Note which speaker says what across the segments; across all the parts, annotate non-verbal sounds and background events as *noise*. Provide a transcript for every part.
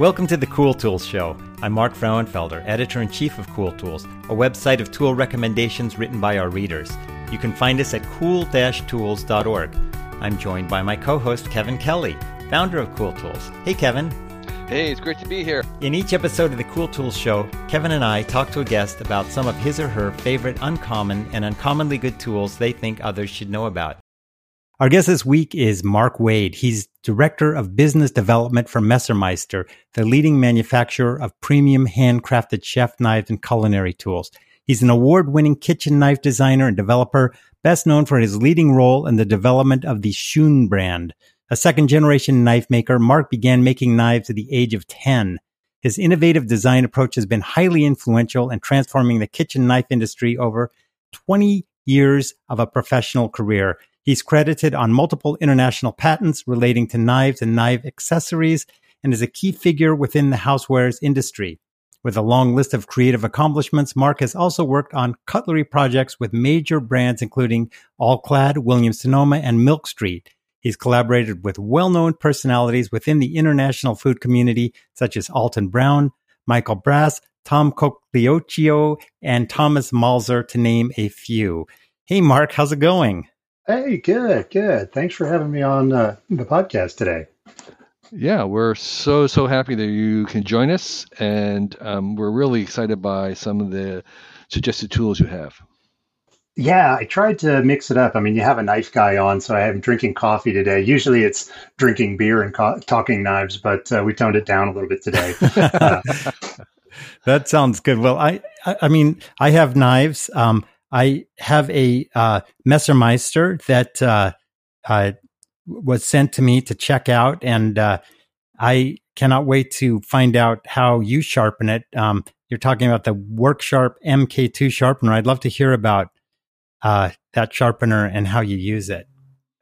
Speaker 1: Welcome to the Cool Tools Show. I'm Mark Frauenfelder, editor in chief of Cool Tools, a website of tool recommendations written by our readers. You can find us at cool tools.org. I'm joined by my co host, Kevin Kelly, founder of Cool Tools. Hey, Kevin.
Speaker 2: Hey, it's great to be here.
Speaker 1: In each episode of the Cool Tools Show, Kevin and I talk to a guest about some of his or her favorite uncommon and uncommonly good tools they think others should know about. Our guest this week is Mark Wade. He's Director of Business Development for Messermeister, the leading manufacturer of premium handcrafted chef knives and culinary tools. He's an award winning kitchen knife designer and developer, best known for his leading role in the development of the Shun brand. A second generation knife maker, Mark began making knives at the age of 10. His innovative design approach has been highly influential in transforming the kitchen knife industry over 20 years of a professional career. He's credited on multiple international patents relating to knives and knife accessories and is a key figure within the housewares industry. With a long list of creative accomplishments, Mark has also worked on cutlery projects with major brands including All-Clad, Williams Sonoma, and Milk Street. He's collaborated with well-known personalities within the international food community, such as Alton Brown, Michael Brass, Tom Colicchio, and Thomas Malzer, to name a few. Hey, Mark, how's it going?
Speaker 3: Hey, good, good. Thanks for having me on uh, the podcast today.
Speaker 2: Yeah, we're so so happy that you can join us, and um, we're really excited by some of the suggested tools you have.
Speaker 3: Yeah, I tried to mix it up. I mean, you have a knife guy on, so I am drinking coffee today. Usually it's drinking beer and co- talking knives, but uh, we toned it down a little bit today. *laughs* uh, *laughs*
Speaker 1: that sounds good. Well, I, I, I mean, I have knives. Um, I have a uh, Messermeister that uh, uh, was sent to me to check out, and uh, I cannot wait to find out how you sharpen it. Um, you're talking about the WorkSharp MK2 sharpener. I'd love to hear about uh, that sharpener and how you use it.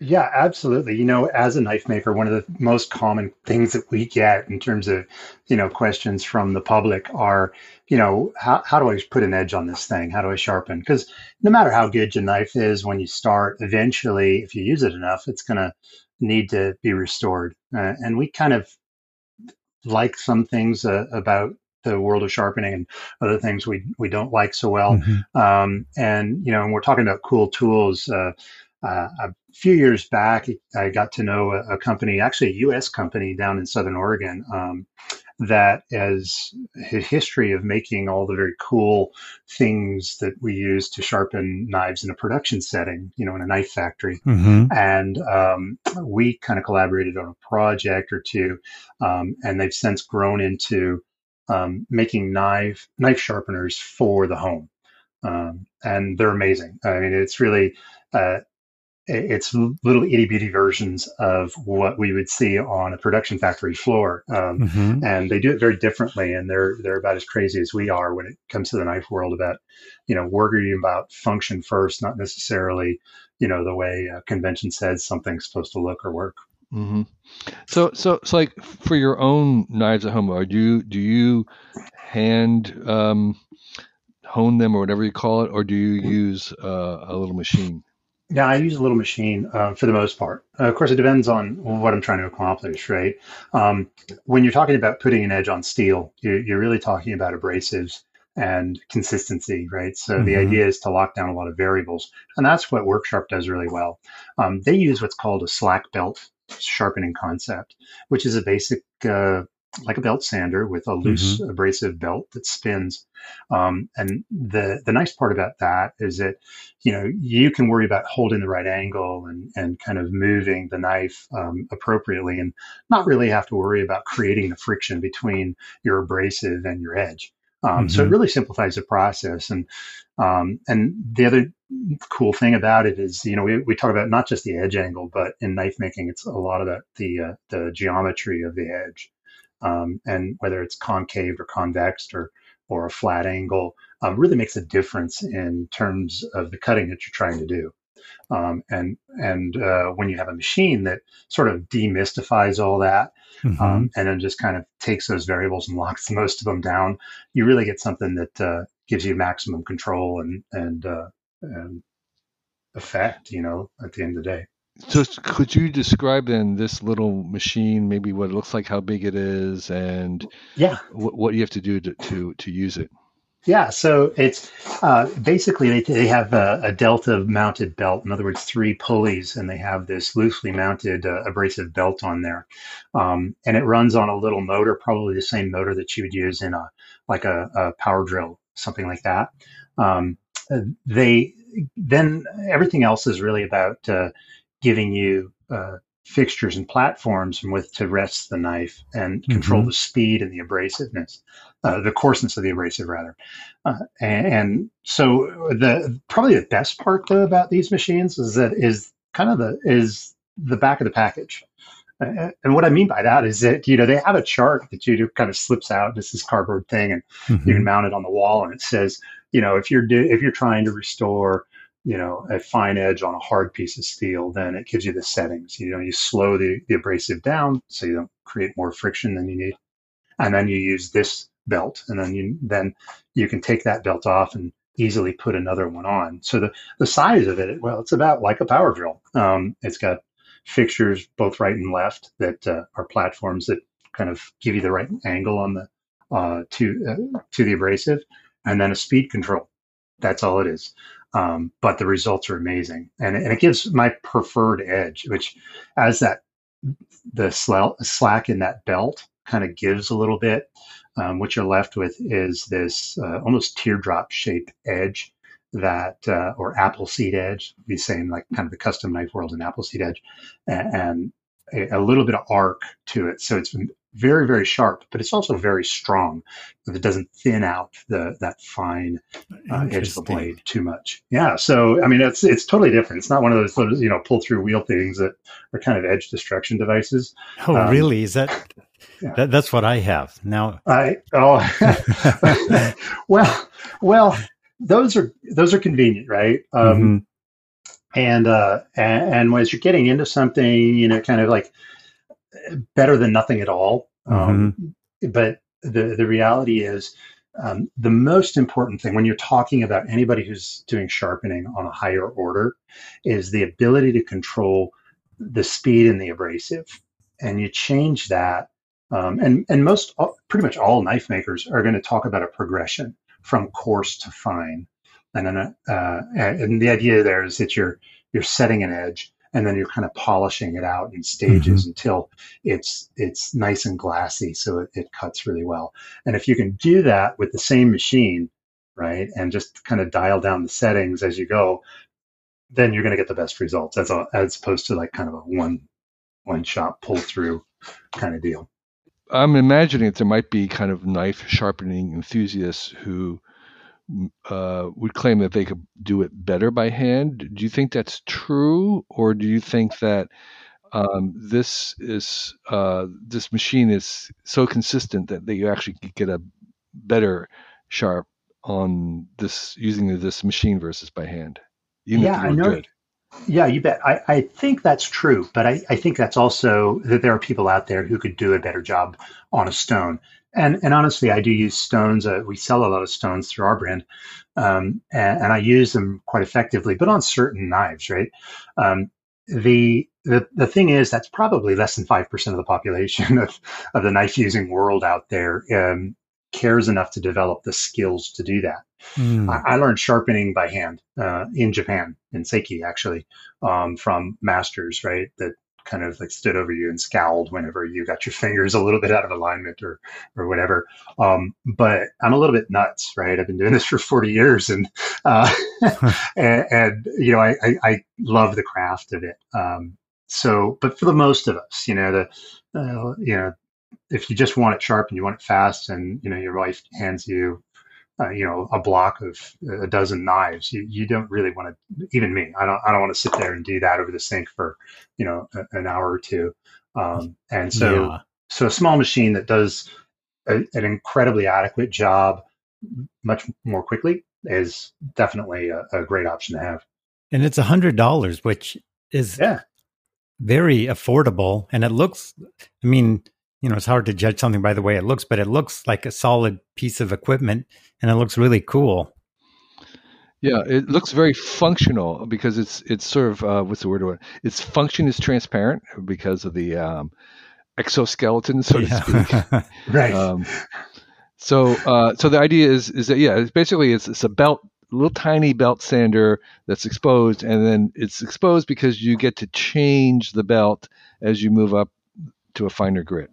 Speaker 3: Yeah, absolutely. You know, as a knife maker, one of the most common things that we get in terms of, you know, questions from the public are, you know, how, how do I put an edge on this thing? How do I sharpen? Because no matter how good your knife is when you start, eventually, if you use it enough, it's going to need to be restored. Uh, and we kind of like some things uh, about the world of sharpening and other things we we don't like so well. Mm-hmm. Um, and you know, when we're talking about cool tools, uh, uh, a few years back, I got to know a, a, company, actually a U.S. company down in Southern Oregon, um, that has a history of making all the very cool things that we use to sharpen knives in a production setting, you know, in a knife factory. Mm-hmm. And um, we kind of collaborated on a project or two, um, and they've since grown into um, making knife knife sharpeners for the home. Um, and they're amazing. I mean, it's really uh, it's little itty bitty versions of what we would see on a production factory floor, um, mm-hmm. and they do it very differently. And they're they're about as crazy as we are when it comes to the knife world. About you know worrying about function first, not necessarily you know the way convention says something's supposed to look or work.
Speaker 2: Mm-hmm. So so so like for your own knives at home, are you do you hand um, hone them or whatever you call it, or do you use uh, a little machine?
Speaker 3: Yeah, I use a little machine uh, for the most part. Uh, of course, it depends on what I'm trying to accomplish, right? Um, when you're talking about putting an edge on steel, you're, you're really talking about abrasives and consistency, right? So mm-hmm. the idea is to lock down a lot of variables, and that's what WorkSharp does really well. Um, they use what's called a slack belt sharpening concept, which is a basic uh, like a belt sander with a loose mm-hmm. abrasive belt that spins. Um, and the the nice part about that is that you know you can worry about holding the right angle and and kind of moving the knife um, appropriately, and not really have to worry about creating the friction between your abrasive and your edge. Um, mm-hmm. So it mm-hmm. really simplifies the process. And um, and the other cool thing about it is, you know, we, we talk about not just the edge angle, but in knife making, it's a lot about the uh, the geometry of the edge um, and whether it's concave or convex or or a flat angle um, really makes a difference in terms of the cutting that you're trying to do. Um, and and uh, when you have a machine that sort of demystifies all that, mm-hmm. um, and then just kind of takes those variables and *laughs* locks most of them down, you really get something that uh, gives you maximum control and and uh, and effect. You know, at the end of the day.
Speaker 2: So could you describe then this little machine, maybe what it looks like, how big it is, and
Speaker 3: yeah,
Speaker 2: what, what you have to do to, to, to use it?
Speaker 3: Yeah, so it's uh, basically they, they have a, a, delta mounted belt. In other words, three pulleys, and they have this loosely mounted uh, abrasive belt on there, um, and it runs on a little motor, probably the same motor that you would use in a like a, a power drill, something like that. Um, they then everything else is really about uh, giving you uh, fixtures and platforms from with to rest the knife and control mm-hmm. the speed and the abrasiveness, uh, the coarseness of the abrasive rather. Uh, and, and, so the probably the best part though about these machines is that is kind of the is the back of the package. Uh, and what I mean by that is that you know they have a chart that you do kind of slips out. This is cardboard thing, and mm-hmm. you can mount it on the wall, and it says, you know, if you're do, if you're trying to restore you know, a fine edge on a hard piece of steel, then it gives you the settings. You know, you slow the, the abrasive down so you don't create more friction than you need. And then you use this belt and then you then you can take that belt off and easily put another one on. So the, the size of it, well, it's about like a power drill. Um, it's got fixtures both right and left that uh, are platforms that kind of give you the right angle on the uh, to uh, to the abrasive, and then a speed control. That's all it is. Um, but the results are amazing, and, and it gives my preferred edge, which as that the slack in that belt kind of gives a little bit. Um, what you're left with is this uh, almost teardrop shaped edge that, uh, or apple seed edge, be saying like kind of the custom knife world and apple seed edge, and, and a, a, little bit of arc to it. So it's very, very sharp, but it's also very strong. It doesn't thin out the that fine uh, edge of the blade too much. Yeah. So I mean, it's it's totally different. It's not one of those you know pull through wheel things that are kind of edge destruction devices.
Speaker 1: Oh, um, really? Is that, yeah. that that's what I have now?
Speaker 3: I oh *laughs* *laughs* well well those are those are convenient, right? Um, mm-hmm. And uh, and, and as you're getting into something, you know, kind of like better than nothing at all. Um, mm-hmm. But the the reality is, um, the most important thing when you're talking about anybody who's doing sharpening on a higher order is the ability to control the speed and the abrasive. And you change that, um, and and most pretty much all knife makers are going to talk about a progression from coarse to fine. And then, uh, and the idea there is that you're you're setting an edge and then you're kind of polishing it out in stages mm-hmm. until it's it's nice and glassy so it, it, cuts really well and if you can do that with the same machine right and just kind of dial down the settings as you go then you're going to get the best results as, a, as opposed to like kind of a one one shot pull through kind of deal
Speaker 2: i'm imagining that there might be kind of knife sharpening enthusiasts who uh, would claim that they could do it better by hand. Do you think that's true, or do you think that um, this is uh, this machine is so consistent that, that you actually get a better sharp on this using this machine versus by hand?
Speaker 3: Even yeah, I know. Good? Yeah, you bet. I, I think that's true, but I, I think that's also that there are people out there who could do a better job on a stone and and honestly, I do use stones. Uh, we sell a lot of stones through our brand, um, and, and, I use them quite effectively, but on certain knives, right? Um, the, the the thing is that's probably less than five percent of the population *laughs* of, of the knife using world out there um, cares enough to develop the skills to do that. Mm. I, I, learned sharpening by hand uh, in Japan, in Seki, actually, um, from masters, right? That kind of like stood over you and scowled whenever you got your fingers a little bit out of alignment or or whatever. Um, but I'm a little bit nuts, right? I've been doing this for 40 years, and uh, *laughs* and, and, you know I, I, I love the craft of it. Um, so, but for the most of us, you know the uh, you know if you just want it sharp and you want it fast, and you know your wife hands you uh, you know, a block of a dozen knives. You, you don't really want to, even me, I don't, I don't want to sit there and do that over the sink for, you know, a, an hour or two. Um, and so, yeah. so a small machine that does a, an incredibly adequate job much more quickly is definitely a, a great option to have.
Speaker 1: And it's a hundred dollars, which is yeah. very affordable. And it looks, I mean, you know, it's hard to judge something by the way it looks, but it looks like a solid piece of equipment and it looks really cool.
Speaker 2: Yeah, it looks very functional because it's it's sort of uh, what's the word? Its function is transparent because of the um, exoskeleton, so
Speaker 1: Yeah.
Speaker 2: to speak. *laughs*
Speaker 3: Right.
Speaker 2: Um, so, uh, so the idea is is that yeah, it's basically it's it's a belt, little tiny belt sander that's exposed, and then it's exposed because you get to change the belt as you move up to a finer grit.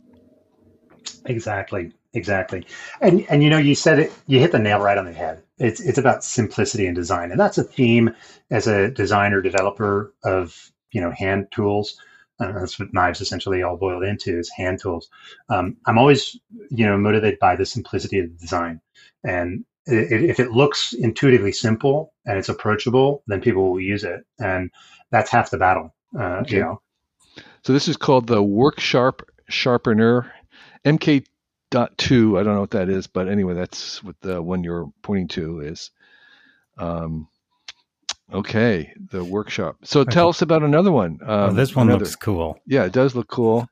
Speaker 3: Exactly, exactly. And and you know, you said it, you hit the nail right on the head. It's it's about simplicity and design, and that's a theme as a designer developer of you know hand tools. Uh, that's what knives essentially all boiled into is hand tools. Um, I'm always you know motivated by the simplicity of the design, and i if it looks intuitively simple and it's approachable, then people will use it, and that's half the battle. Uh, you know,
Speaker 2: So this is called the Work Sharp Sharpener MK.2. I don't know what that is, but anyway, that's what the one you're pointing to is. Um, okay, the workshop. So tell us about another one.
Speaker 1: Oh,
Speaker 2: Um,
Speaker 1: this one
Speaker 2: another-
Speaker 1: looks cool.
Speaker 2: Yeah, it does look cool.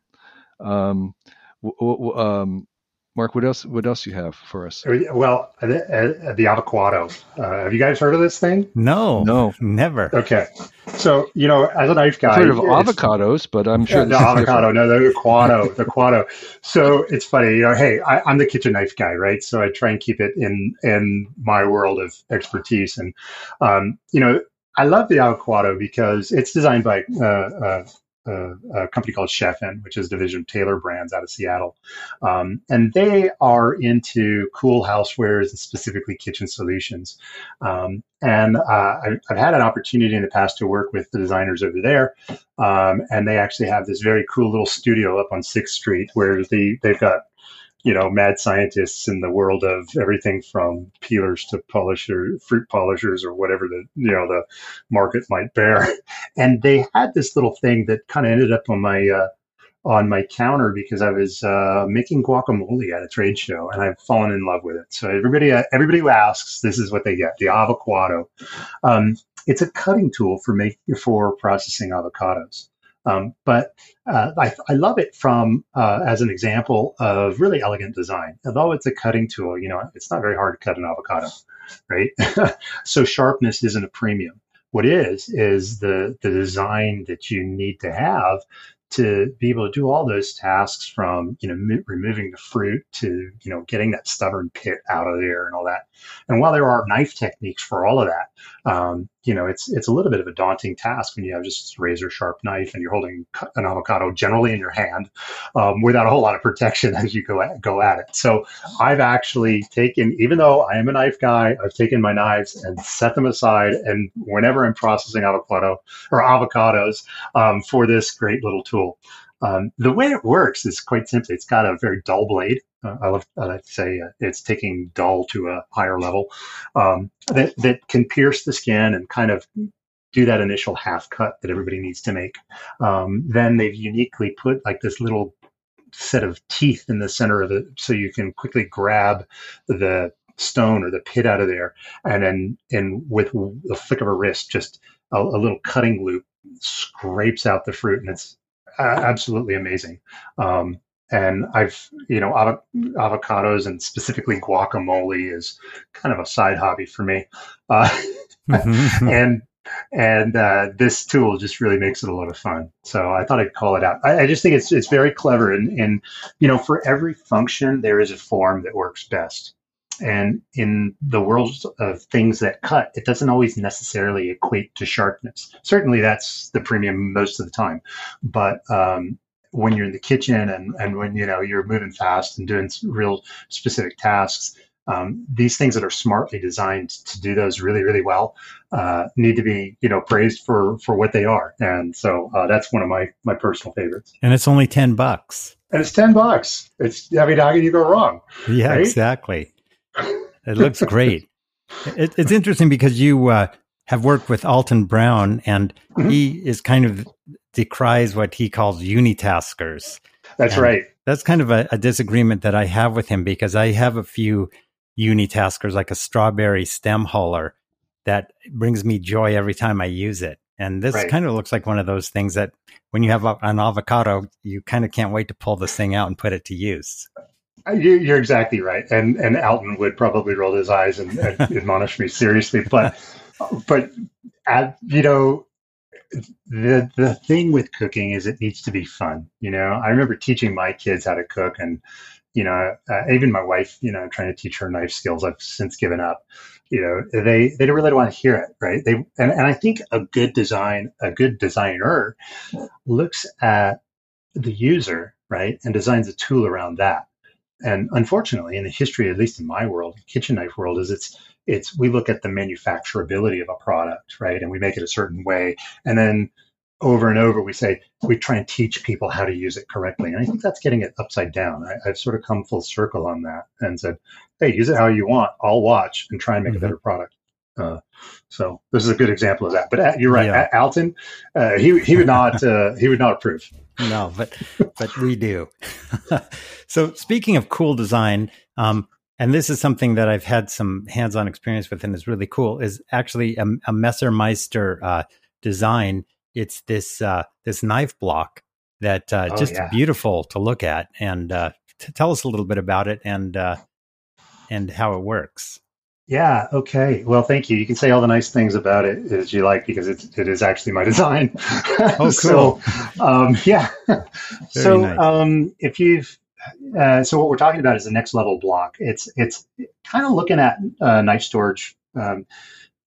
Speaker 2: Um, w- w- um, Mark, what else? What else you have for us?
Speaker 3: well, the, uh, the Avoquado. Uh, have you guys heard of this thing?
Speaker 1: No,
Speaker 2: No.
Speaker 1: never.
Speaker 3: Okay. So, you know, as a knife guy,
Speaker 2: I've heard of avocados, but I'm sure
Speaker 3: Yeah,
Speaker 2: this
Speaker 3: the
Speaker 2: is
Speaker 3: avocado, no, the quado, the quado. So it's funny, you know. Hey, I, I'm the kitchen knife guy, right? So I try and keep it in in my world of expertise, and um, you know, I love the Avoquado because it's designed by uh, uh, a company called Chef'n, which is a division of Taylor Brands out of Seattle, um, and they are into cool housewares and specifically kitchen solutions. Um, and uh, I've, I've had an opportunity in the past to work with the designers over there um, and they actually have this very cool little studio up on Sixth Street where the they've got you know mad scientists in the world of everything from peelers to polisher, fruit polishers, or whatever the you know the market might bear. *laughs* And they had this little thing that kind of ended up on my uh, on my counter because I was uh, making guacamole at a trade show, and I've fallen in love with it. So everybody uh, everybody who asks, this is what they get: the Avoquado. Um, it's a cutting tool for make for processing avocados. Um, but uh, I, I love it from uh, as an example of really elegant design. Although it's a cutting tool, you know, it's not very hard to cut an avocado, right? *laughs* so sharpness isn't a premium. What is is the the design that you need to have to be able to do all those tasks from you know m- removing the fruit to you know getting that stubborn pit out of there and all that. And while there are knife techniques for all of that, um, you know it's it's a little bit of a daunting task when you have just a razor sharp knife and you're holding an avocado generally in your hand um, without a whole lot of protection *laughs* as you go at, go at it. So I've actually taken, even though I am a knife guy, I've taken my knives and set them aside. And whenever I'm processing avocado or avocados um, for this great little tool, um, the way it works is quite simply. It's got a very dull blade. Uh, I, love, I like to say uh, it's taking dull to a higher level um, that, that can pierce the skin and kind of do that initial half cut that everybody needs to make. Um, then they've uniquely put like this little set of teeth in the center of it so you can quickly grab the stone or the pit out of there and then and with the flick of a wrist just a, a little cutting loop scrapes out the fruit and it's absolutely amazing um, and i've you know avo- avocados and specifically guacamole is kind of a side hobby for me uh,
Speaker 1: Mhm. *laughs*
Speaker 3: and and uh, this tool just really makes it a lot of fun. So I thought I'd call it out. I, I just think it's it's very clever, and and you know for every function there is a form that works best. And in the world of things that cut, it doesn't always necessarily equate to sharpness. Certainly, that's the premium most of the time. But um, when you're in the kitchen and, and when you know you're moving fast and doing real specific tasks, um, these things that are smartly designed to do those really really well uh, need to be you know praised for for what they are and so uh, that's one of my my personal favorites
Speaker 1: and it's only 10 bucks.
Speaker 3: and it's 10 bucks it's i mean how can you go wrong
Speaker 1: Yeah,
Speaker 3: Right?
Speaker 1: exactly. It looks great. It, it's interesting because you uh, have worked with Alton Brown, and
Speaker 3: Mhm.
Speaker 1: he is kind of decries what he calls unitaskers.
Speaker 3: that's
Speaker 1: And-
Speaker 3: right
Speaker 1: That's kind of a, a disagreement that I have with him because I have a few unitaskers, like a strawberry stem huller, that brings me joy every time I use it. And this
Speaker 3: Right.
Speaker 1: kind of looks like one of those things that when you have a, an avocado, you kind of can't wait to pull this thing out and put it to use.
Speaker 3: Uh, you, you're exactly right and and alton would probably roll his eyes and, and *laughs* admonish me seriously but but you know, the the thing with cooking is it needs to be fun. You know, I remember teaching my kids how to cook, and you know, uh, even my wife, you know, trying to teach her knife skills. I've since given up. You know, they they don't really want to hear it, right? They and, and I think a good design, a good designer, looks at the user, right, and designs a tool around that. And unfortunately, in the history, at least in my world, kitchen knife world, is it's it's we look at the manufacturability of a product, right, and we make it a certain way, and then over and over we say we try and teach people how to use it correctly, and I think that's getting it upside down. I, have sort of come full circle on that and said, hey, use it how you want. I'll watch and try and make mm-hmm. a better product. Uh, so this is a good example of that. But uh, you're right, yeah. Alton. Uh, he he would not uh, he would not approve. *laughs*
Speaker 1: No, but but we do. *laughs* so speaking of cool design, um, and this is something that I've had some hands-on experience with, and is really cool. Is actually a, a Messermeister uh, design. It's this uh, this knife block that oh, just yeah. beautiful to look at, and tell us a little bit about it and and how it works.
Speaker 3: Yeah. Okay. Well, thank you. You can say all the nice things about it as you like because it, it is actually my *laughs* design.
Speaker 1: Oh, *laughs* cool.
Speaker 3: so, um, yeah. so, nice. um, if you've uh, so what we're talking about is the next level block. It's it's kind of looking at uh, knife storage, um,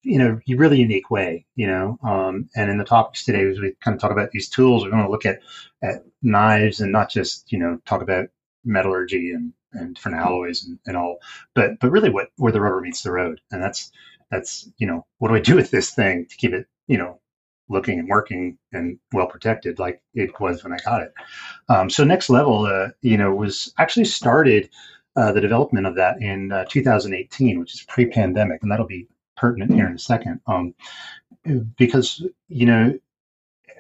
Speaker 3: in a really unique way, you know. Um, and in the topics today, as we kind of talk about these tools, we're going to look at at knives and not just you know talk about metallurgy and and different alloys and, and all, but but really what where the rubber meets the road, and that's that's you know what do I do with this thing to keep it you know looking and working and well protected like it was when I got it. Um, so next level, uh, you know, was actually started uh, the development of that in uh, 2018, which is pre-pandemic, and that'll be pertinent here in a second. Um, because you know,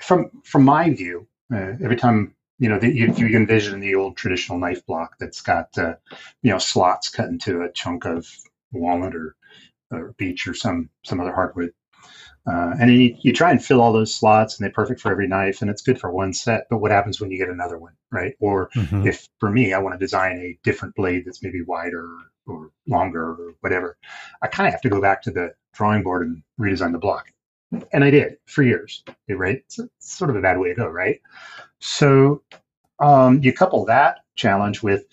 Speaker 3: from from my view, uh, every time you know, the, you, you envision the old traditional knife block that's got, uh, you know, slots cut into a chunk of walnut or, or beech or some some other hardwood. Uh, and you, you try and fill all those slots, and they're perfect for every knife, and it's good for one set. But what happens when you get another one, right? Or mm-hmm. if for me, I want to design a different blade that's maybe wider or longer or whatever, I kind of have to go back to the drawing board and redesign the block. And I did for years, right? It's, sort of a bad way to go, right? So um, you couple that challenge with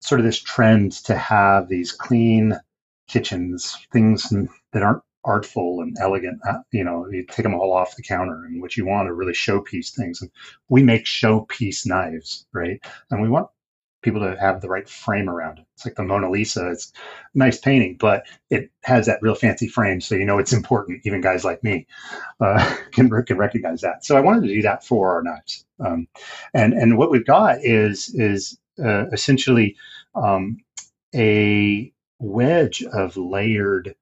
Speaker 3: sort of this trend to have these clean kitchens, things that aren't artful and elegant. Uh, you know, you take them all off the counter, and what you want are really showpiece things. And we make showpiece knives, right? And we want people to have the right frame around it. It's like the Mona Lisa. It's nice painting, but it has that real fancy frame, so you know it's important. Even guys like me uh, *laughs* can can recognize that. So I wanted to do that for our knives, um, and and what we've got is is uh, essentially um, a wedge of layered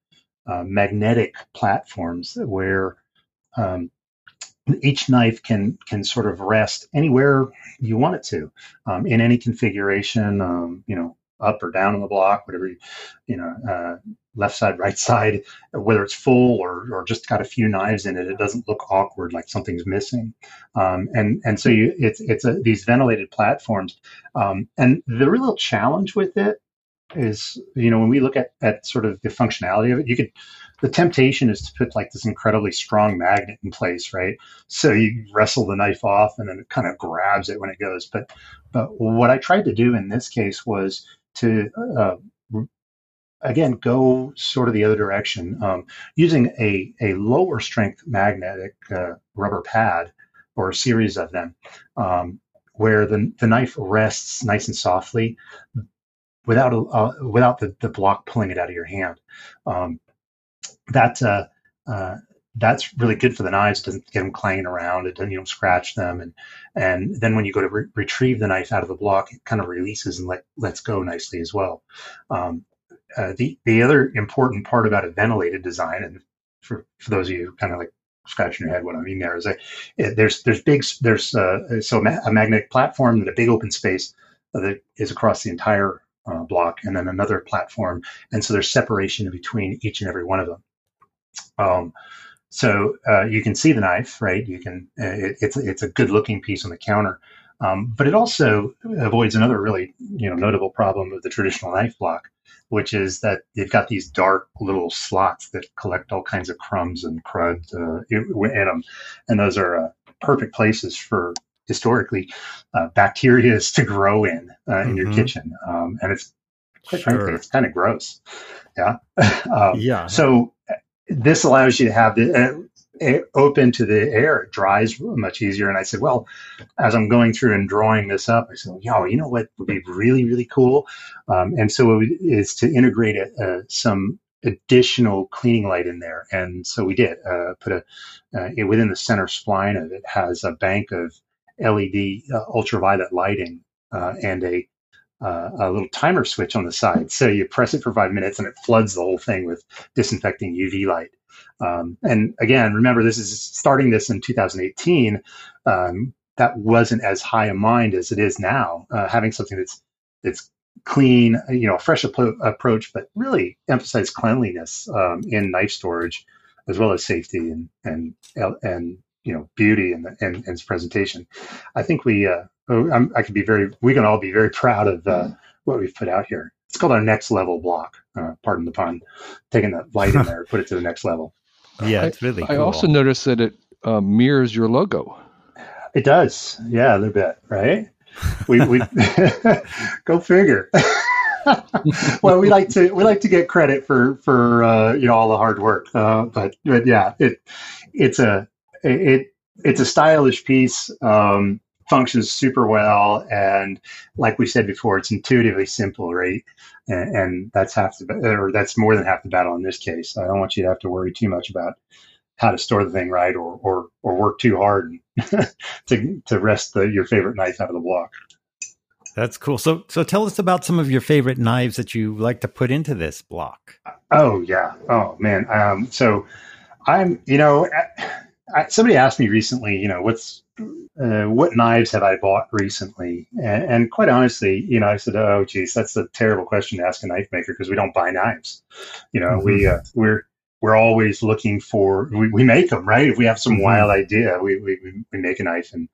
Speaker 3: uh, magnetic platforms where um, each knife can can sort of rest anywhere you want it to um, in any configuration um, you know up or down on the block whatever you, you know uh, left side *laughs* right side whether it's full or, or just got a few knives in it it doesn't look awkward like something's missing. Um, and and so you it's it's a, these ventilated platforms um, and the real challenge with it is you know when we look at at sort of the functionality of it you could the temptation is to put like this incredibly strong magnet in place, right? So you wrestle the knife off and then it kind of grabs it when it goes. But but what I tried to do in this case was to uh, again go sort of the other direction, um, using a a lower strength magnetic uh, rubber pad or a series of them, um, where the the knife rests nice and softly without a, uh, without the, the block pulling it out of your hand. Um, that uh, uh, that's really good for the knives. Doesn't get them clanging around. It doesn't you know scratch them, and and then when you go to re- retrieve the knife out of the block, it kind of releases and let lets go nicely as well. Um, uh, the the other important part about a ventilated design, and for for those of you kind of like scratching your head, what I mean there is that it, there's there's big there's uh, so a magnetic platform and a big open space that is across the entire uh, block, and then another platform, and so there's separation between each and every one of them. Um, so uh, you can see the knife, right? You can. Uh, it, it's it's a good looking piece on the counter, Um, but it also avoids another really you know notable problem of the traditional knife block, which is that they've got these dark little slots that collect all kinds of crumbs and crud uh, in them, and those are uh, perfect places for historically uh, bacteria is to grow in uh, in mm-hmm. your kitchen, um, and it's quite sure. frankly it's kind of gross. Yeah, *laughs* um,
Speaker 1: yeah.
Speaker 3: So this allows you to have the uh, open to the air. It dries much easier. And I said, well, as I'm going through and drawing this up, I said, yo, you know what would be really, really cool? Um, and so it is to integrate a, some additional cleaning light in there. And so we did uh, put a, uh, within the center spline of it has a bank of LED uh, ultraviolet lighting uh, and a uh, a little timer switch on the side. So you press it for five minutes and it floods the whole thing with disinfecting UV light. Um, and again, remember, this is starting this in 2018. Um, that wasn't as high a mind as it is now. Uh, having something that's that's clean, you know, fresh ap- approach, but really emphasize cleanliness um, in knife storage, as well as safety and and and you know beauty and and, and its presentation. I think we uh, Oh, I'm, i could be very, we can all be very proud of uh, what we've put out here. It's called our next level block. Uh, pardon the pun. Taking that light in there, put it to the next level.
Speaker 1: Yeah, it's really.
Speaker 2: I, cool. I also noticed that it uh, mirrors your logo.
Speaker 3: It does. Yeah, a little bit, right? We we *laughs* go figure. *laughs* well, we like to we like to get credit for for uh, you know all the hard work, uh, but but yeah, it it's a it it's a stylish piece. Um, functions super well. And like we said before, it's intuitively simple, right? And, and that's half the, or that's more than half the battle in this case. I don't want you to have to worry too much about how to store the thing right or, or, or work too hard *laughs* to, to wrest the, your favorite knife out of the block.
Speaker 1: That's cool. So, so tell us about some of your favorite knives that you like to put into this block.
Speaker 3: Oh yeah. Oh man. Um, so I'm, you know, I, somebody asked me recently, you know, what's uh, what knives have I bought recently? And, and, quite honestly, you know, I said, oh, geez, that's a terrible question to ask a knife maker because we don't buy knives. You know, mm-hmm. we uh, we're we're always looking for we, we make them right. If we have some mm-hmm. wild idea, we, we we make a knife and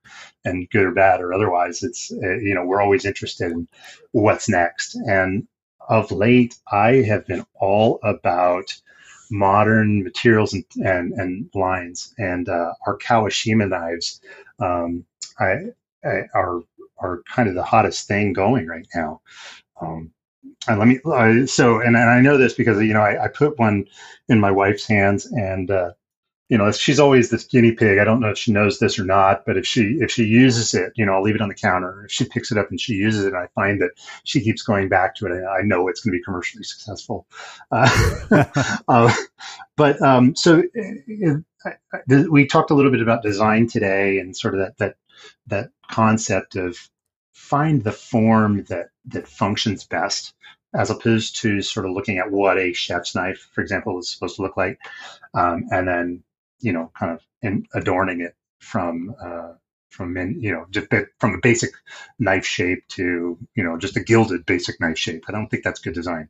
Speaker 3: and good or bad or otherwise, it's uh, you know we're always interested in what's next. And of late, I have been all about modern materials and and, and lines and uh, our Kawashima knives um, I, I, are are kind of the hottest thing going right now. Um, and let me uh, so and, and I know this because you know I, I put one in my wife's hands and uh, you know she's always this guinea pig. I don't know if she knows this or not, but if she if she uses it, you know I'll leave it on the counter. If she picks it up and she uses it, and I find that she keeps going back to it, I know it's going to be commercially successful. Uh, *laughs* uh, but um, so uh, we talked a little bit about design today and sort of that that that concept of find the form that that functions best as opposed to sort of looking at what a chef's knife for example is supposed to look like um, and then you know kind of in, adorning it from uh, from you know just from a basic knife shape to you know just a gilded basic knife shape i don't think that's good design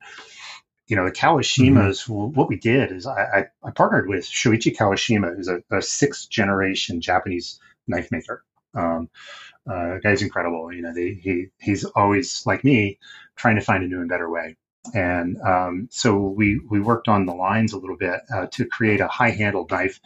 Speaker 3: you know, the Kawashimas, mm-hmm. what we did is I, I, I, partnered with Shoichi Kawashima, who's a, a sixth generation Japanese knife maker. Um, uh, guy's incredible. You know, they, he, he's always like me trying to find a new and better way. And um, so we, we worked on the lines a little bit uh, to create a high handled knife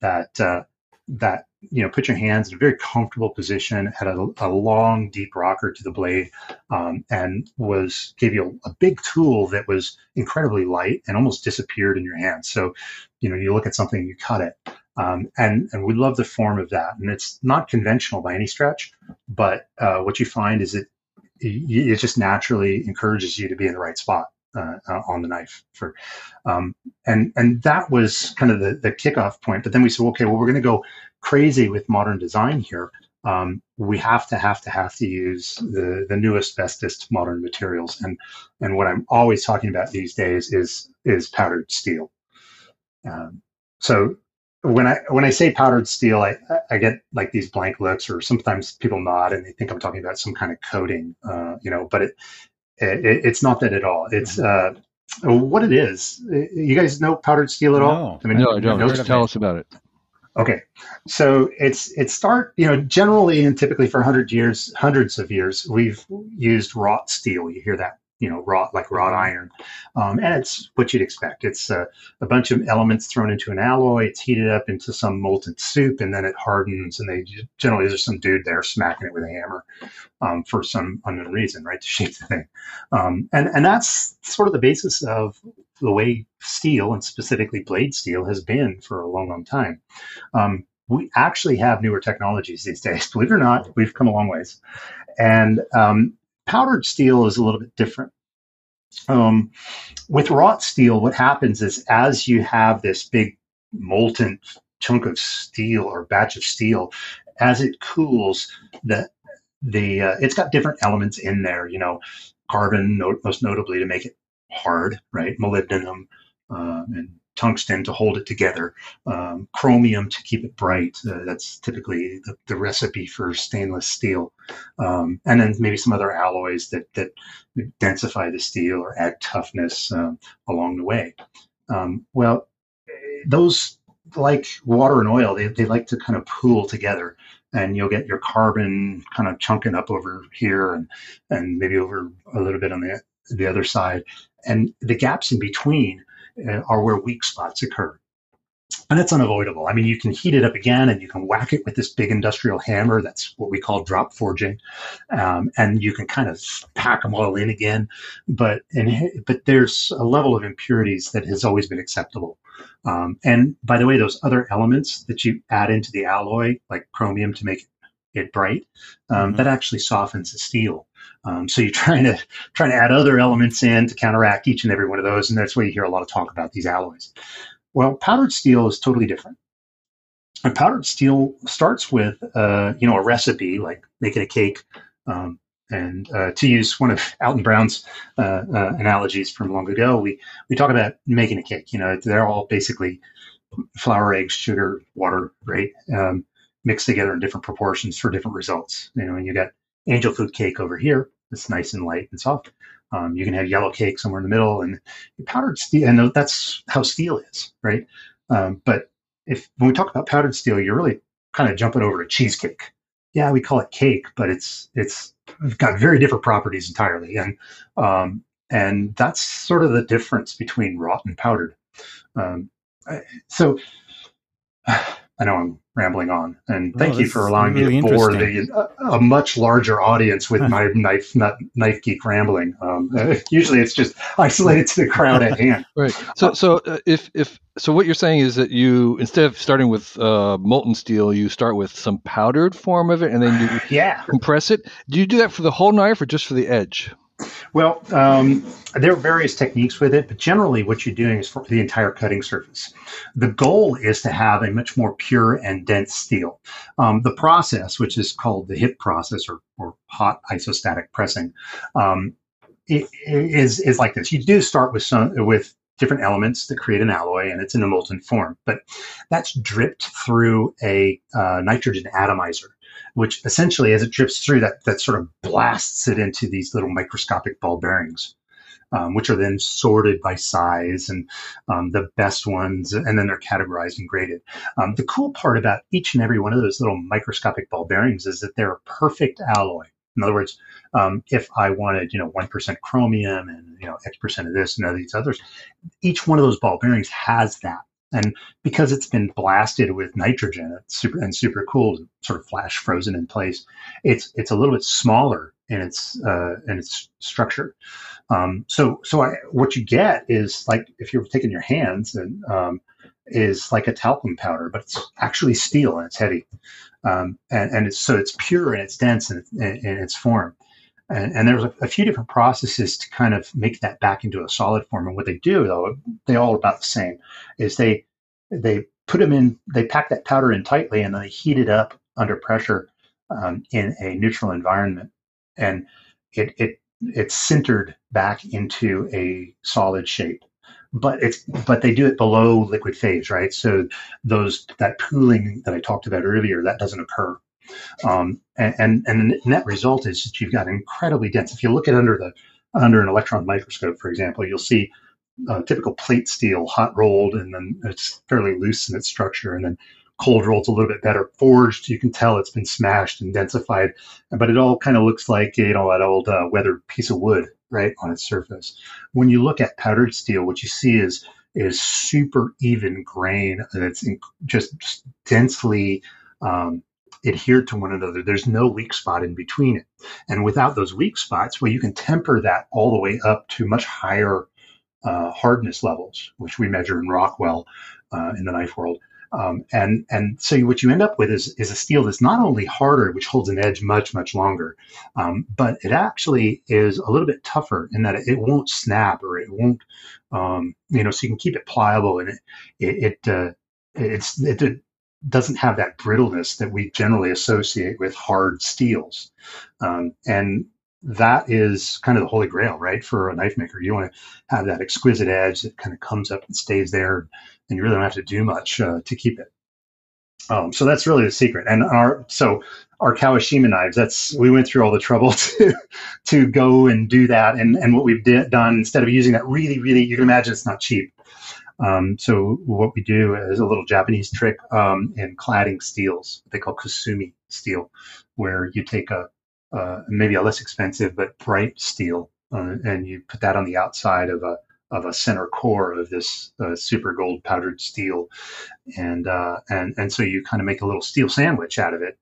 Speaker 3: that, uh, that you know, put your hands in a very comfortable position, had a, a long, deep rocker to the blade, um, and was gave you a, a, big tool that was incredibly light and almost disappeared in your hands. So, you know, you look at something, you cut it, um, and and we love the form of that. And it's not conventional by any stretch, but uh, what you find is it it just naturally encourages you to be in the right spot. Uh, uh, on the knife for um, and and that was kind of the, the kickoff point but then we said okay well we're going to go crazy with modern design here. Um, we have to have to have to use the the newest bestest modern materials and and what i'm always talking about these days is is powdered steel um, so when i when i say powdered steel I, I get like these blank looks or sometimes people nod and they think i'm talking about some kind of coating uh, you know but it, it, it's not that at all. It's uh, what it is you guys know powdered steel at all?
Speaker 2: No, I mean no i don't. tell us about it.
Speaker 3: Okay, so it's it start you know generally and typically for hundred years, hundreds of years, we've used wrought steel. You hear that you know wrought like wrought iron, um, and it's what you'd expect. It's a bunch of elements thrown into an alloy. It's heated up into some molten soup, and then it hardens. And they generally there's some dude there smacking it with a hammer um, for some unknown reason, right, to *laughs* shape the thing. Um, and and that's sort of the basis of the way steel and specifically blade steel has been for a long, long time. Um, we actually have newer technologies these days. *laughs* Believe it or not, we've come a long ways. And um, powdered steel is a little bit different. Um, with wrought steel, what happens is as you have this big molten chunk of steel or batch of steel, as it cools, the the uh, it's got different elements in there. You know, carbon, most notably, to make it hard, right? Molybdenum um, and tungsten to hold it together, um, chromium to keep it bright. Uh, that's typically the, the, recipe for stainless steel, um, and then maybe some other alloys that that densify the steel or add toughness um, along the way. Um, well, those like water and oil, they, they like to kind of pool together. And you'll get your carbon kind of chunking up over here, and and maybe over a little bit on the the other side, and the gaps in between are where weak spots occur. And it's unavoidable. I mean, you can heat it up again and you can whack it with this big industrial hammer. That's what we call drop forging. Um, and you can kind of pack them all in again. But, and, but there's a level of impurities that has always been acceptable. Um, and by the way, those other elements that you add into the alloy, like chromium to make it bright, um, mm-hmm. that actually softens the steel. Um, so you're *laughs* trying to trying to add other elements in to counteract each and every one of those, and that's why you hear a lot of talk about these alloys. Well, powdered steel is totally different. And powdered steel starts with uh, you know a recipe like making a cake. Um, and uh, to use one of *laughs* Alton Brown's uh, uh analogies from long ago, we we talk about making a cake. You know, they're all basically flour, eggs, sugar, water, right? Um, mixed together in different proportions for different results. You know, and you got angel food cake over here. It's nice and light and soft. Um, you can have yellow cake somewhere in the middle, and powdered steel, and that's how steel is, right? Um, but if when we talk about powdered steel, you're really kind of jumping over to cheesecake. Yeah, we call it cake, but it's it's got very different properties entirely, and um, and that's sort of the difference between wrought and powdered. Um, so I know I'm rambling on, and thank you for allowing really me to bore the, a, a, much larger audience with *laughs* my knife not knife geek rambling. Um, uh, usually, it's just *laughs* isolated to the crowd at hand. *laughs*
Speaker 2: Right. So, so uh, if if so, what you're saying is that you instead of starting with uh, molten steel, you start with some powdered form of it, and then you *sighs*
Speaker 3: yeah
Speaker 2: compress it. Do you do that for the whole knife or just for the edge?
Speaker 3: Well, um, there are various techniques with it, but generally what you're doing is for the entire cutting surface. The goal is to have a much more pure and dense steel. Um, the process, which is called the HIP process or, or hot isostatic pressing, um, is is like this. You do start with some with different elements that create an alloy, and it's in a molten form, but that's dripped through a uh, nitrogen atomizer which essentially, as it drips through, that that sort of blasts it into these little microscopic ball bearings. Um, which are then sorted by size and um, the best ones, and then they're categorized and graded. Um, the cool part about each and every one of those little microscopic ball bearings is that they're a perfect alloy. In other words, um, if I wanted, you know, one percent chromium and you know X percent of this and of these others, each one of those ball bearings has that. And because it's been blasted with nitrogen super, and super cooled, sort of flash frozen in place, it's it's a little bit smaller in its uh, in its structure. Um, so so I, what you get is like if you're taking your hands and um, is like a talcum powder, but it's actually steel and it's heavy, um, and and it's so it's pure and it's dense in, in, in its form. And, and there's a, a, few different processes to kind of make that back into a solid form. And what they do, though, they all about the same, is they they put them in, they pack that powder in tightly, and then they heat it up under pressure um, in a neutral environment, and it it it's sintered back into a solid shape. But it's but they do it below liquid phase, right? So those that pooling that I talked about earlier that doesn't occur. Um, and, and, and the net result is that you've got incredibly dense. If you look at under the under an electron microscope, for example, you'll see uh, typical plate steel, hot rolled, and then it's fairly loose in its structure, and then cold rolled a little bit better. Forged, you can tell it's been smashed and densified, but it all kind of looks like you know an old uh, weathered piece of wood, right, on its surface. When you look at powdered steel, what you see is is super even grain that's just densely um, adhered to one another. There's no weak spot in between it. And without those weak spots, well, you can temper that all the way up to much higher uh, hardness levels, which we measure in Rockwell uh, in the knife world. Um, and and so what you end up with is is a steel that's not only harder, which holds an edge much much longer, um, but it actually is a little bit tougher in that it, won't snap or it won't, um, you know, so you can keep it pliable and it it, it uh, it's it, it, doesn't have that brittleness that we generally associate with hard steels, um, and that is kind of the holy grail, right? For a knife maker, you want to have that exquisite edge that kind of comes up and stays there, and you really don't have to do much uh, to keep it. Um, so that's really the secret. And our so our Kawashima knives, that's we went through all the trouble *laughs* to to go and do that. And and what we've done instead of using that really really, you can imagine it's not cheap. Um, so what we do is a little Japanese trick um, in cladding steels. They call kusumi steel, where you take a uh, maybe a less expensive but bright steel, uh, and you put that on the outside of a of a center core of this uh, super gold powdered steel, and uh, and and so you kind of make a little steel sandwich out of it.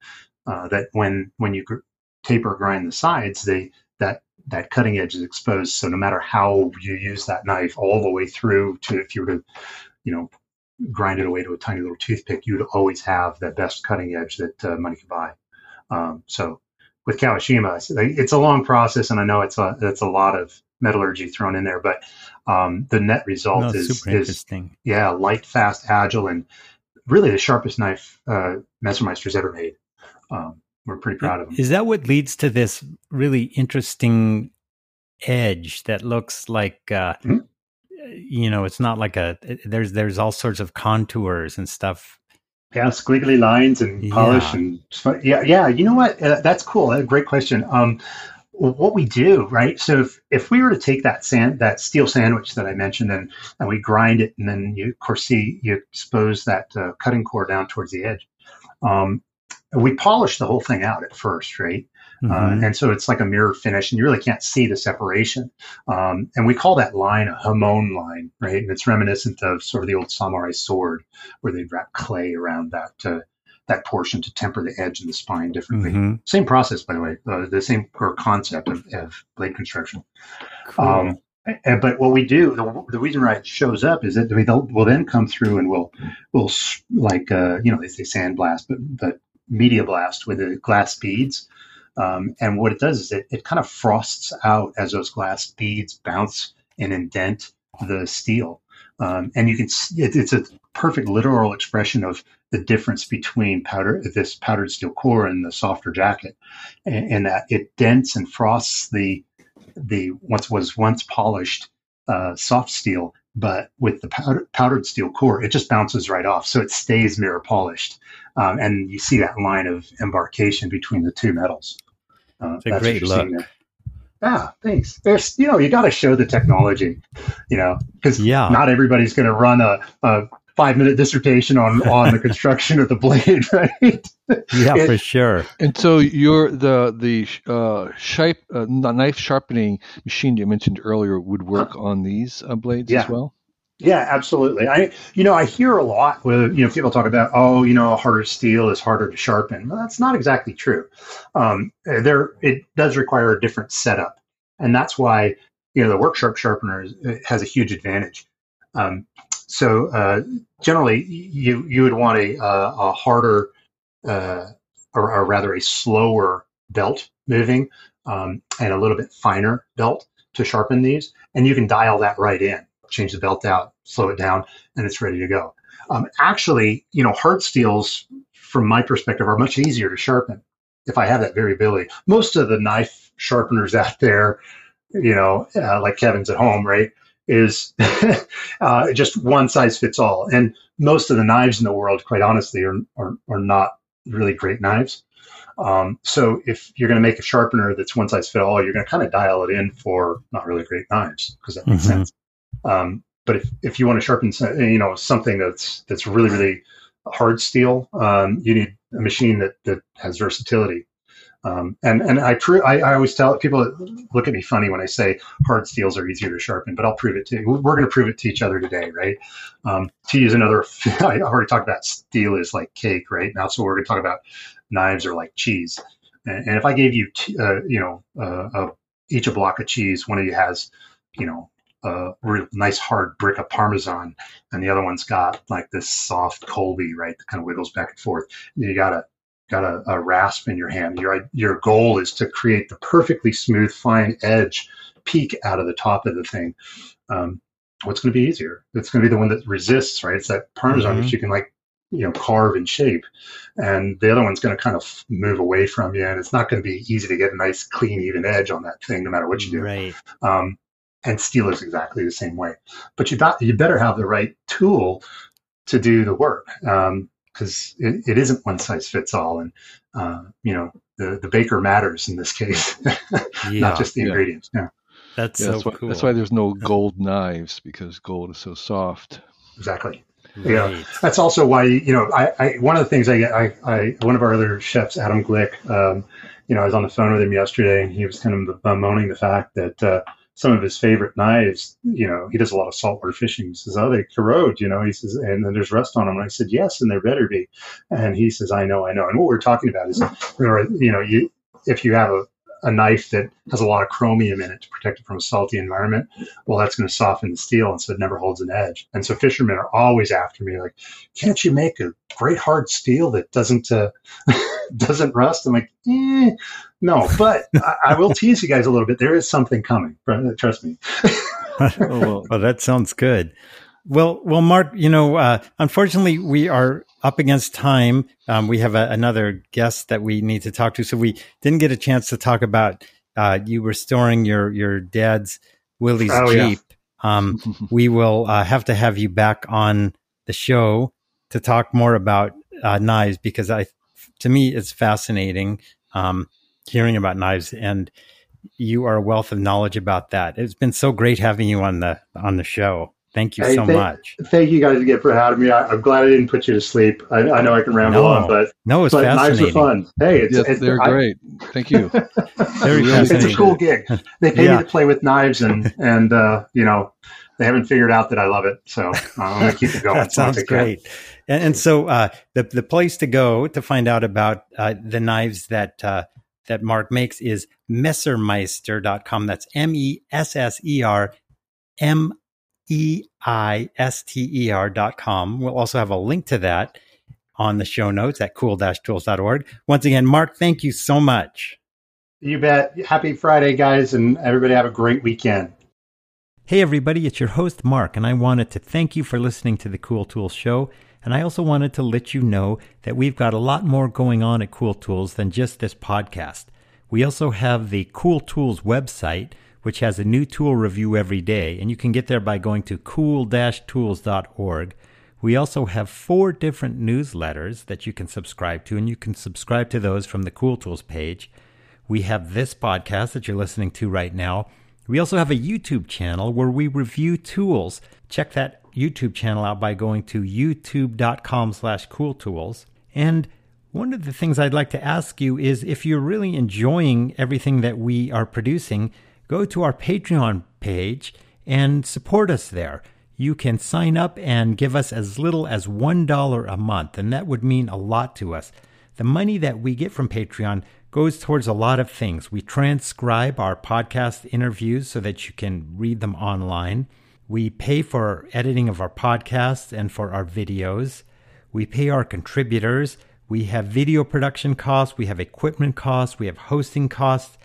Speaker 3: Uh, that when when you gr- taper grind the sides, they that that cutting edge is exposed. So no matter how you use that knife, all the way through to if you were to, you know, grind it away to a tiny little toothpick, you'd always have that best cutting edge that uh, money could buy. Um, so with Kawashima. It's a long process, and I know it's a it's a lot of metallurgy thrown in there, but um, the net result no, is,
Speaker 1: is, interesting.
Speaker 3: Yeah, light, fast, agile, and really the sharpest knife uh, Messermeister's ever made. Um, we're pretty proud of them.
Speaker 1: Is that what leads to this really interesting edge that looks like? Uh, mm-hmm. You know, it's not like a. There's there's all sorts of contours and stuff
Speaker 3: yeah, squiggly lines and polish yeah. and yeah, yeah. You know what? Uh, that's cool. A great question. Um, what we do, right? So if, if we were to take that sand, that steel sandwich that I mentioned, and, and we grind it, and then you, of course, see you expose that uh, cutting core down towards the edge. Um, we polish the whole thing out at first, right? Uh, mm-hmm. Uh, and so it's like a mirror finish, and you really can't see the separation. Um, and we call that line a hamon line, right? And it's reminiscent of sort of the old samurai sword, where they'd wrap clay around that uh, that portion to temper the edge and the spine differently. Mm-hmm. Same process, by the way, uh, the same core concept of, of blade construction. Cool. Um, but what we do, the, the, reason why it shows up is that we will then come through and we'll we'll like uh, you know they say sandblast, but but media blast with the glass beads. Um, and what it does is it, it kind of frosts out as those glass beads bounce and indent the steel. Um, and you can see it, it's a perfect literal expression of the difference between powder this powdered steel core and the softer jacket, and, and that it dents and frosts the the once was once polished uh, soft steel, but with the powder, powdered steel core, it just bounces right off, so it stays mirror polished, um, and you see that line of embarkation between the two metals.
Speaker 1: Uh, it's a great look.
Speaker 3: Yeah, thanks. There's, you know, you got to show the technology, you know, because yeah. not everybody's going to run a, a five minute dissertation on on the *laughs* construction of the blade, *laughs* right?
Speaker 1: Yeah, it, for sure.
Speaker 2: And so your the the uh, shape, uh, knife sharpening machine you mentioned earlier would work on these uh, blades yeah. as well.
Speaker 3: Yeah, absolutely. I, you know, I hear a lot with, you know, people talk about, oh, you know, a harder steel is harder to sharpen. Well, that's not exactly true. Um, there, it does require a different setup, and that's why, you know, the work sharp sharpener is, has a huge advantage. Um, so uh, generally, you you would want a a harder, uh, or, or, rather a slower belt moving, um, and a little bit finer belt to sharpen these, and you can dial that right in change the belt out, slow it down, and it's ready to go. Um, actually, you know, hard steels, from my perspective, are much easier to sharpen if I have that variability. Most of the knife sharpeners out there, you know, uh, like Kevin's at home, right, is *laughs* uh, just one size fits all. And most of the knives in the world, quite honestly, are, are, are not really great knives. Um, so if you're going to make a sharpener that's one size fit all, you're going to kind of dial it in for not really great knives because that makes mm-hmm. sense. Um, but if, if you want to sharpen, you know, something that's that's really really hard steel, um, you need a machine that, that has versatility. Um, and and I, I I always tell people look at me funny when I say hard steels are easier to sharpen, but I'll prove it to you. We're going to prove it to each other today, right? Um, to use another, *laughs* I already talked about steel is like cake, right? Now, so we're going to talk about knives are like cheese. And, and if I gave you, t- uh, you know, uh, each a block of cheese, one of you has, you know, a real nice hard brick of Parmesan, and the other one's got like this soft Colby, right? That kind of wiggles back and forth. You got a got a, a rasp in your hand. Your your goal is to create the perfectly smooth, fine edge peak out of the top of the thing. Um, what's going to be easier? It's going to be the one that resists, right? It's that Parmesan
Speaker 1: Mhm.
Speaker 3: which you can like you know carve and shape, and the other one's going to kind of move away from you, and it's not going to be easy to get a nice, clean, even edge on that thing, no matter what you do.
Speaker 1: Right.
Speaker 3: Um, and steel is exactly the same way. But you got, you better have the right tool to do the work because it, it isn't one size fits all. And uh, you know the the baker matters in this case, *laughs*
Speaker 1: Yeah.
Speaker 3: not just the
Speaker 2: Yeah.
Speaker 3: ingredients. Yeah,
Speaker 1: That's
Speaker 2: Yeah,
Speaker 1: so
Speaker 2: that's, why,
Speaker 1: cool.
Speaker 2: that's why there's no gold knives because gold is so soft.
Speaker 3: exactly. Yeah. That's also why you know I, I one of the things I get I, I one of our other chefs Adam Glick um, you know I was on the phone with him yesterday and he was kind of bemoaning the fact that uh, some of his favorite knives you know he does a lot of saltwater fishing. He says oh they corrode you know he says and then there's rust on them and I said yes and there better be. And he says I know I know. And what we're talking about is you know you if you have a a knife that has a lot of chromium in it to protect it from a salty environment, well, that's going to soften the steel, and so it never holds an edge. And so fishermen are always after me, like, "Can't you make a great hard steel that doesn't uh, *laughs* doesn't rust?" I'm like, eh, "No," but I, I will tease you guys a little bit. There is something coming. Trust me. *laughs* *laughs*
Speaker 2: Oh, well,
Speaker 1: well, that sounds good. Well, well, Mark, you know, uh, unfortunately, we are up against time. Um, we have a, another guest that we need to talk to, so we didn't get a chance to talk about uh, you restoring your your dad's Willys
Speaker 3: Oh, yeah.
Speaker 1: Jeep. Um, *laughs* we will uh, have to have you back on the show to talk more about uh, knives because I, to me, it's fascinating um, hearing about knives, and you are a wealth of knowledge about that. It's been so great having you on the on the show. Thank you
Speaker 3: Hey,
Speaker 1: so
Speaker 3: thank-
Speaker 1: much.
Speaker 3: Thank you guys again for having me. I, I'm glad I didn't put you to sleep. I, I know I can ramble
Speaker 1: No,
Speaker 3: on, but
Speaker 1: No, it's
Speaker 3: but knives are fun. Hey, it's,
Speaker 2: yeah,
Speaker 3: it's
Speaker 2: they're
Speaker 3: I-
Speaker 2: great. Thank you. *laughs*
Speaker 1: Very
Speaker 2: Really
Speaker 3: it's a cool gig. They pay
Speaker 1: Yeah.
Speaker 3: me to play with knives, and and uh, you know they haven't figured out that I love it, so uh, I'm gonna keep it *laughs* going.
Speaker 1: that
Speaker 3: as long as
Speaker 1: sounds great. And, and so uh, the the place to go to find out about uh, the knives that uh, that Mark makes is messermeister.com. That's M E S S E R M E I S T E R dot com. We'll also have a link to that on the show notes at cool-tools.org. Once again, Mark, thank you so much.
Speaker 3: You bet. Happy Friday, guys, and everybody have a great weekend.
Speaker 1: Hey, everybody, it's your host, Mark, and I wanted to thank you for listening to the Cool Tools Show. And I also wanted to let you know that we've got a lot more going on at Cool Tools than just this podcast. We also have the Cool Tools website, which has a new tool review every day, and you can get there by going to cool tools.org. We also have four different newsletters that you can subscribe to, and you can subscribe to those from the Cool Tools page. We have this podcast that you're listening to right now. We also have a YouTube channel where we review tools. Check that YouTube channel out by going to youtube.com slash cooltools. And one of the things I'd like to ask you is if you're really enjoying everything that we are producing, go to our Patreon page and support us there. You can sign up and give us as little as $1 a month, and that would mean a lot to us. The money that we get from Patreon goes towards a lot of things. We transcribe our podcast interviews so that you can read them online. We pay for editing of our podcasts and for our videos. We pay our contributors. We have video production costs. We have equipment costs. We have hosting costs.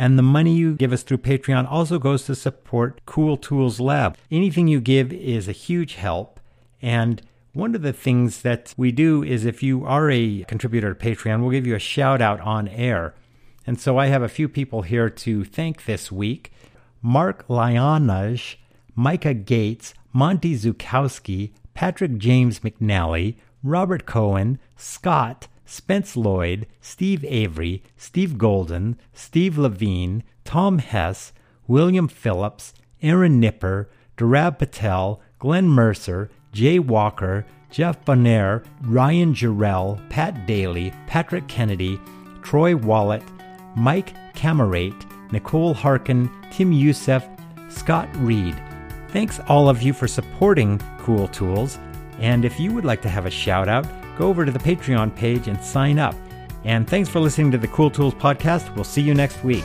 Speaker 1: And the money you give us through Patreon also goes to support Cool Tools Lab. Anything you give is a huge help. And one of the things that we do is if you are a contributor to Patreon, we'll give you a shout out on air. And so I have a few people here to thank this week Mark Lyanaj, Micah Gates, Monty Zukowski, Patrick James McNally, Robert Cohen, Scott, Spence Lloyd, Steve Avery, Steve Golden, Steve Levine, Tom Hess, William Phillips, Aaron Nipper, Darab Patel, Glenn Mercer, Jay Walker, Jeff Bonner, Ryan Jarrell, Pat Daly, Patrick Kennedy, Troy Wallet, Mike Camerate, Nicole Harkin, Tim Youssef, Scott Reed. Thanks all of you for supporting Cool Tools. And if you would like to have a shout out, go over to the Patreon page and sign up. And thanks for listening to the Cool Tools podcast. We'll see you next week.